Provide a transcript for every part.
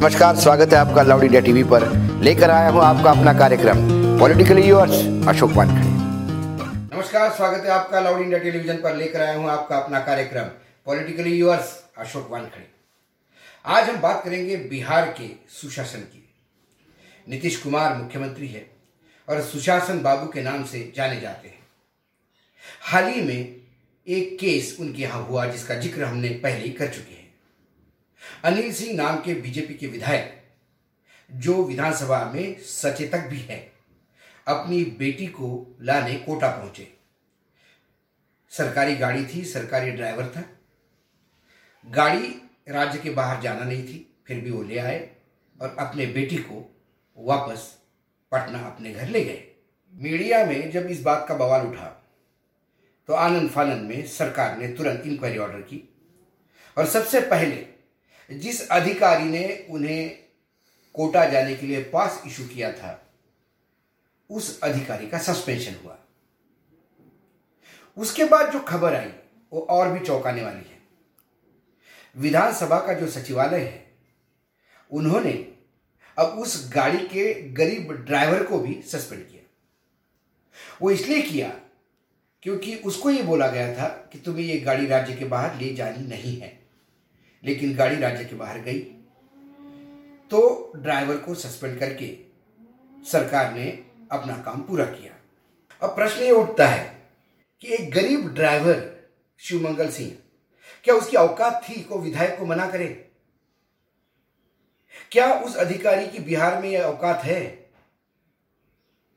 नमस्कार, स्वागत है आपका लाउड इंडिया टीवी पर। लेकर आया हूँ आपका अपना कार्यक्रम, पॉलिटिकली यूर्स अशोक वानखड़े। नमस्कार, स्वागत है आपका लाउड इंडिया टेलीविज़न पर। लेकर आया हूँ आपका अपना कार्यक्रम, पॉलिटिकली यूर्स अशोक वानखड़े। आज हम बात करेंगे बिहार के सुशासन की। नीतीश कुमार मुख्यमंत्री है और सुशासन बाबू के नाम से जाने जाते हैं। हाल ही में एक केस उनके यहाँ हुआ, जिसका ज़िक्र हमने पहले ही कर चुके हैं। अनिल सिंह नाम के बीजेपी के विधायक, जो विधानसभा में सचेतक भी है, अपनी बेटी को लाने कोटा पहुँचे। सरकारी गाड़ी थी, सरकारी ड्राइवर था। गाड़ी राज्य के बाहर जाना नहीं थी, फिर भी वो ले आए और अपने बेटी को वापस पटना अपने घर ले गए। मीडिया में जब इस बात का बवाल उठा तो आनंद फानंद में सरकार ने तुरंत इंक्वायरी ऑर्डर की। और सबसे पहले जिस अधिकारी ने उन्हें कोटा जाने के लिए पास इशू किया था, उस अधिकारी का सस्पेंशन हुआ। उसके बाद जो खबर आई, वो और भी चौंकाने वाली है। विधानसभा का जो सचिवालय है, उन्होंने अब उस गाड़ी के गरीब ड्राइवर को भी सस्पेंड किया। वो इसलिए किया क्योंकि उसको ये बोला गया था कि तुम्हें ये गाड़ी राज्य के बाहर ले जानी नहीं है। लेकिन गाड़ी राज्य के बाहर गई। तो ड्राइवर को सस्पेंड करके सरकार ने अपना काम पूरा किया। अब प्रश्न ये उठता है कि एक गरीब ड्राइवर शिवमंगल सिंह, क्या उसकी औकात थी को विधायक को मना करे? क्या उस अधिकारी की बिहार में यह औकात है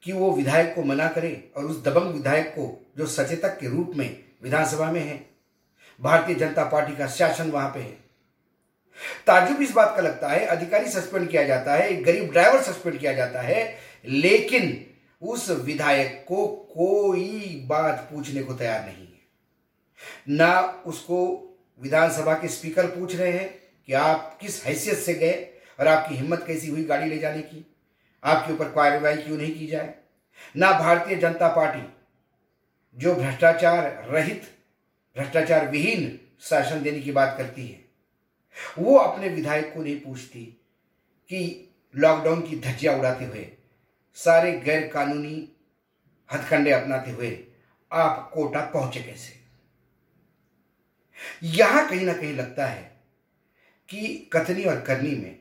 कि वो विधायक को मना करे और उस दबंग विधायक को, जो सचेतक के रूप में विधानसभा में है, भारतीय जनता पार्टी का शासन वहाँ पे है? ताजुब इस बात का लगता है, अधिकारी सस्पेंड किया जाता है गरीब ड्राइवर सस्पेंड किया जाता है, लेकिन उस विधायक को कोई बात पूछने को तैयार नहीं है। ना उसको विधानसभा के स्पीकर पूछ रहे हैं कि आप किस हैसियत से गए और आपकी हिम्मत कैसी हुई गाड़ी ले जाने की? आपके ऊपर कार्रवाई क्यों नहीं की जाए? ना भारतीय जनता पार्टी, जो भ्रष्टाचार रहित, भ्रष्टाचार विहीन शासन देने की बात करती है वो अपने विधायक को नहीं पूछती कि लॉकडाउन की धज्जियाँ उड़ाते हुए, सारे गैर कानूनी हथकंडे अपनाते हुए आप कोटा पहुँचे कैसे? यहाँ कहीं ना कहीं लगता है कि कथनी और करनी में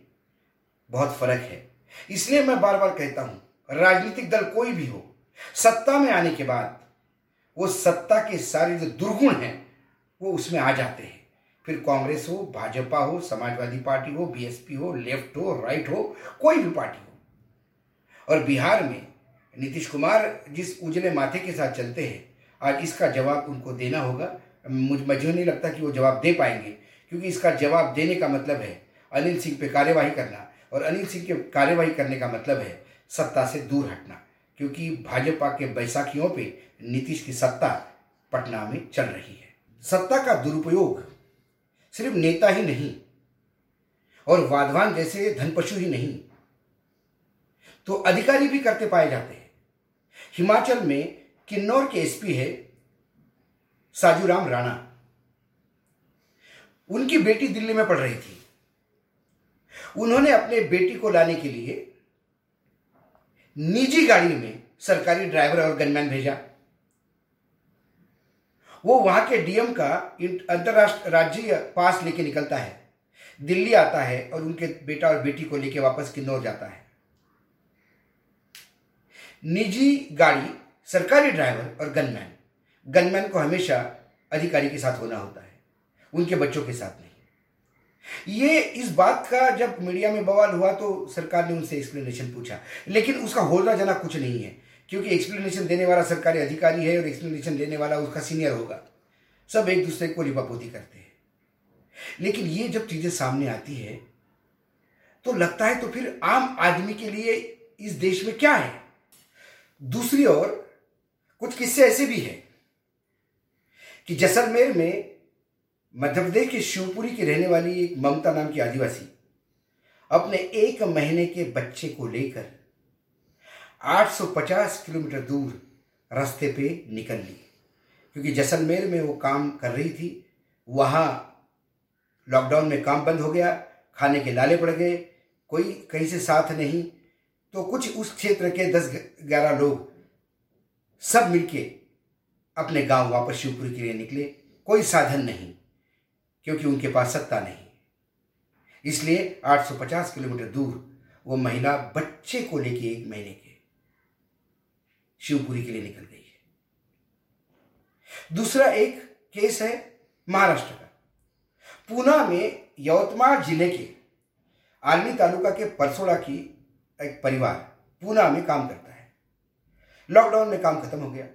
बहुत फ़र्क है। इसलिए मैं बार बार कहता हूँ, राजनीतिक दल कोई भी हो, सत्ता में आने के बाद वो सत्ता के सारे जो दुर्गुण हैं, वो उसमें आ जाते हैं। फिर कांग्रेस हो, भाजपा हो, समाजवादी पार्टी हो, बीएसपी हो, लेफ़्ट हो, राइट हो, कोई भी पार्टी हो। और बिहार में नीतीश कुमार जिस उजले माथे के साथ चलते हैं, आज इसका जवाब उनको देना होगा। मुझे मुझे नहीं लगता कि वो जवाब दे पाएँगे, क्योंकि इसका जवाब देने का मतलब है अनिल सिंह पे कार्यवाही करना, और अनिल सिंह के कार्यवाही करने का मतलब है सत्ता से दूर हटना, क्योंकि भाजपा के बैसाखियों पे नीतीश की सत्ता पटना में चल रही है। सत्ता का दुरुपयोग सिर्फ़ नेता ही नहीं, और वाधवान जैसे धनपशु ही नहीं। तो अधिकारी भी करते पाए जाते हैं। हिमाचल में किन्नौर के एसपी है साजूराम राणा। उनकी बेटी दिल्ली में पढ़ रही थी। उन्होंने अपने बेटी को लाने के लिए निजी गाड़ी में सरकारी ड्राइवर और गनमैन भेजा। वो वहाँ के डीएम का अंतरराष्ट्रीय राज्य पास लेके निकलता है। दिल्ली आता है और उनके बेटा और बेटी को लेके वापस किन्नौर जाता है। निजी गाड़ी, सरकारी ड्राइवर और गनमैन। गनमैन को हमेशा अधिकारी के साथ होना होता है। उनके बच्चों के साथ नहीं। ये इस बात का जब मीडिया में बवाल हुआ तो सरकार ने उनसे एक्सप्लेनेशन पूछा। लेकिन उसका होना जाना कुछ नहीं है। क्योंकि एक्सप्लेनेशन देने वाला सरकारी अधिकारी है और एक्सप्लेनेशन देने वाला उसका सीनियर होगा। सब एक दूसरे को लिपापोती करते हैं। लेकिन ये जब चीज़ें सामने आती है तो लगता है तो फिर आम आदमी के लिए इस देश में क्या है? दूसरी ओर, कुछ किस्से ऐसे भी हैं कि जैसलमेर में मध्य प्रदेश के शिवपुरी की रहने वाली एक ममता नाम की आदिवासी अपने एक महीने के बच्चे को लेकर 850 किलोमीटर दूर रास्ते पे निकल ली। क्योंकि जैसलमेर में वो काम कर रही थी, वहाँ लॉकडाउन में काम बंद हो गया, खाने के लाले पड़ गए, कोई कहीं से साथ नहीं। तो कुछ उस क्षेत्र के दस ग्यारह लोग सब मिलके अपने गाँव वापस शिवपुरी के लिए निकले। कोई साधन नहीं, क्योंकि उनके पास सत्ता नहीं। इसलिए 850 किलोमीटर दूर वो महिला बच्चे को लेके एक महीने के शिवपुरी के लिए निकल गई है। दूसरा एक केस है महाराष्ट्र का। पूना में यवतमाल ज़िले के आलमी तालुका के परसोड़ा की एक परिवार पूना में काम करता है। लॉकडाउन में काम खत्म हो गया।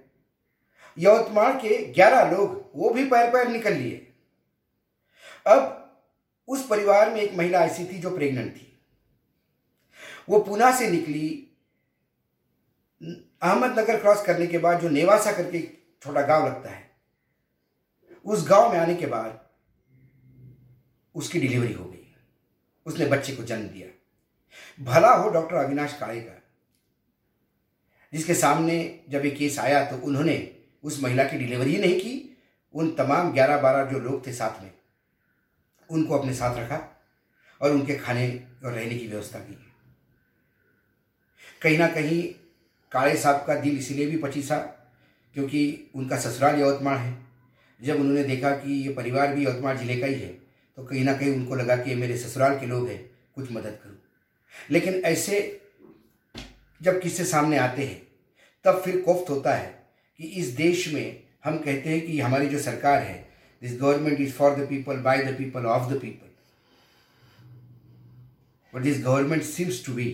यवतमाल के 11 लोग वो भी पैर पैर निकल लिए। अब उस परिवार में एक महिला ऐसी थी जो प्रेग्नेंट थी। वो पूना से निकली अहमदनगर क्रॉस करने के बाद जो नेवासा करके छोटा गाँव लगता है, उस गाँव में आने के बाद उसकी डिलीवरी हो गई। उसने बच्चे को जन्म दिया। भला हो डॉक्टर अविनाश काळे का जिसके सामने जब ये केस आया तो उन्होंने उस महिला की डिलीवरी ही नहीं की। उन तमाम ग्यारह बारह जो लोग थे साथ में, उनको अपने साथ रखा और उनके खाने और रहने की व्यवस्था की। कहीं ना कहीं काले साहब का दिल इसलिए भी पचीसा क्योंकि उनका ससुराल यवतमाल है। जब उन्होंने देखा कि ये परिवार भी यवतमाल ज़िले का ही है तो कहीं ना कहीं उनको लगा कि ये मेरे ससुराल के लोग हैं, कुछ मदद करूँ। लेकिन ऐसे जब किससे सामने आते हैं, तब फिर कोफ्त होता है कि इस देश में हम कहते हैं कि हमारी जो सरकार है this government is for the people by the people of the people but this government seems to be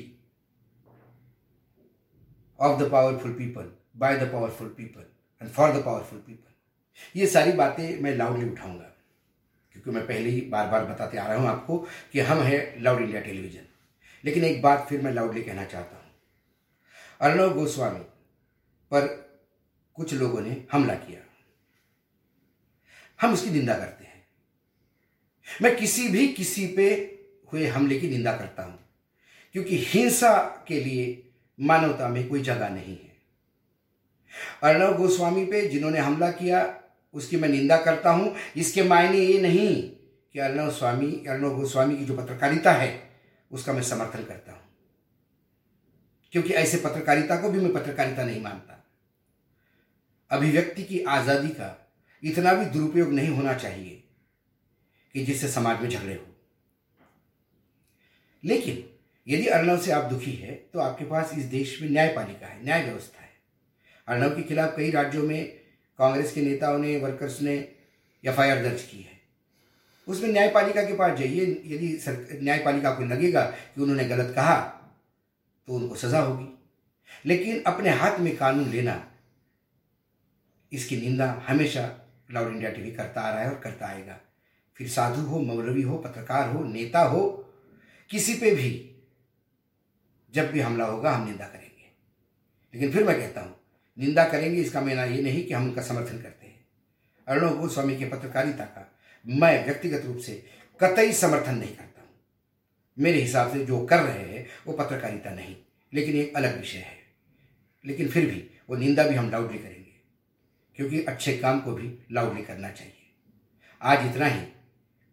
of the powerful people by the powerful people and for the powerful people ये सारी बातें मैं loudly उठाऊँगा, क्योंकि मैं पहले ही बार बार बताते आ रहा हूँ आपको कि हम हैं लाउड इंडिया टेलीविज़न लेकिन एक बात फिर मैं लाउडली कहना चाहता हूँ। अर्णव गोस्वामी पर कुछ लोगों ने हमला किया। हम उसकी निंदा करते हैं। मैं किसी भी किसी पे हुए हमले की निंदा करता हूँ, क्योंकि हिंसा के लिए मानवता में कोई जगह नहीं है। अर्णव गोस्वामी पे जिन्होंने हमला किया, उसकी मैं निंदा करता हूँ। इसके मायने ये नहीं कि अर्णव स्वामी, अर्णव गोस्वामी की जो पत्रकारिता है, उसका मैं समर्थन करता हूँ। क्योंकि ऐसे पत्रकारिता को भी मैं पत्रकारिता नहीं मानता। अभिव्यक्ति की आज़ादी का इतना भी दुरुपयोग नहीं होना चाहिए कि जिससे समाज में झगड़े हो। लेकिन यदि अर्णव से आप दुखी है तो आपके पास इस देश में न्यायपालिका है न्याय व्यवस्था है। अर्णव के खिलाफ कई राज्यों में कांग्रेस के नेताओं ने, वर्कर्स ने एफआईआर दर्ज की है। उसमें न्यायपालिका के पास जाइए, यदि न्यायपालिका को लगेगा कि उन्होंने गलत कहा तो उनको सजा होगी। लेकिन अपने हाथ में कानून लेना, इसकी निंदा हमेशा लाउड इंडिया टीवी करता आ रहा है और करता आएगा। फिर साधु हो, मौलवी हो, पत्रकार हो, नेता हो, किसी पे भी जब भी हमला होगा, हम निंदा करेंगे। लेकिन फिर मैं कहता हूँ, निंदा करेंगे इसका मेरा ये नहीं कि हम उनका समर्थन करते हैं। अर्णव गोस्वामी की पत्रकारिता का मैं व्यक्तिगत रूप से कतई समर्थन नहीं करता हूँ। मेरे हिसाब से जो कर रहे हैं, वो पत्रकारिता नहीं, लेकिन एक अलग विषय है। लेकिन फिर भी वो निंदा भी हम लाउडली करेंगे, क्योंकि अच्छे काम को भी लाउडली करना चाहिए। आज इतना ही।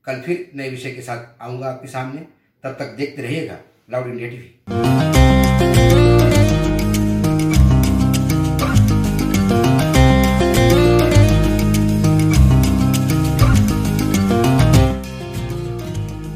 कल फिर नए विषय के साथ आऊँगा आपके सामने। तब तक देखते रहिएगा लाउड इंडिया टीवी